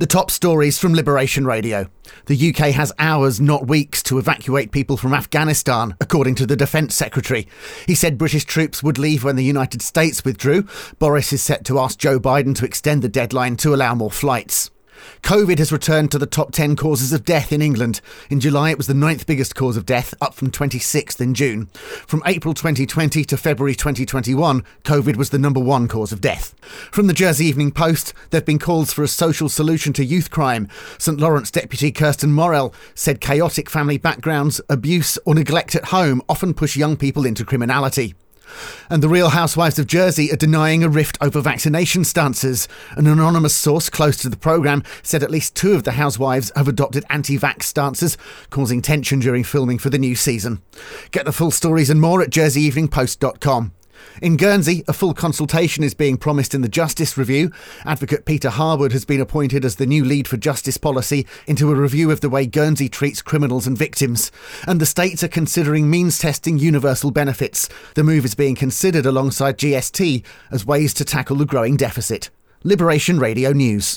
The top stories from Liberation Radio. The UK has hours, not weeks, to evacuate people from Afghanistan, according to the Defence Secretary. He said British troops would leave when the United States withdrew. Boris is set to ask Joe Biden to extend the deadline to allow more flights. COVID has returned to the top 10 causes of death in England. In July, it was the ninth biggest cause of death, up from 26th in June. From April 2020 to February 2021, COVID was the number one cause of death. From the Jersey Evening Post, there have been calls for a social solution to youth crime. St Lawrence Deputy Kirsten Morel said chaotic family backgrounds, abuse, or neglect at home often push young people into criminality. And the Real Housewives of Jersey are denying a rift over vaccination stances. An anonymous source close to the programme said at least two of the housewives have adopted anti vax stances, causing tension during filming for the new season. Get the full stories and more at jerseyeveningpost.com. In Guernsey, a full consultation is being promised in the Justice Review. Advocate Peter Harwood has been appointed as the new lead for justice policy into a review of the way Guernsey treats criminals and victims. And the states are considering means testing universal benefits. The move is being considered alongside GST as ways to tackle the growing deficit. Liberation Radio News.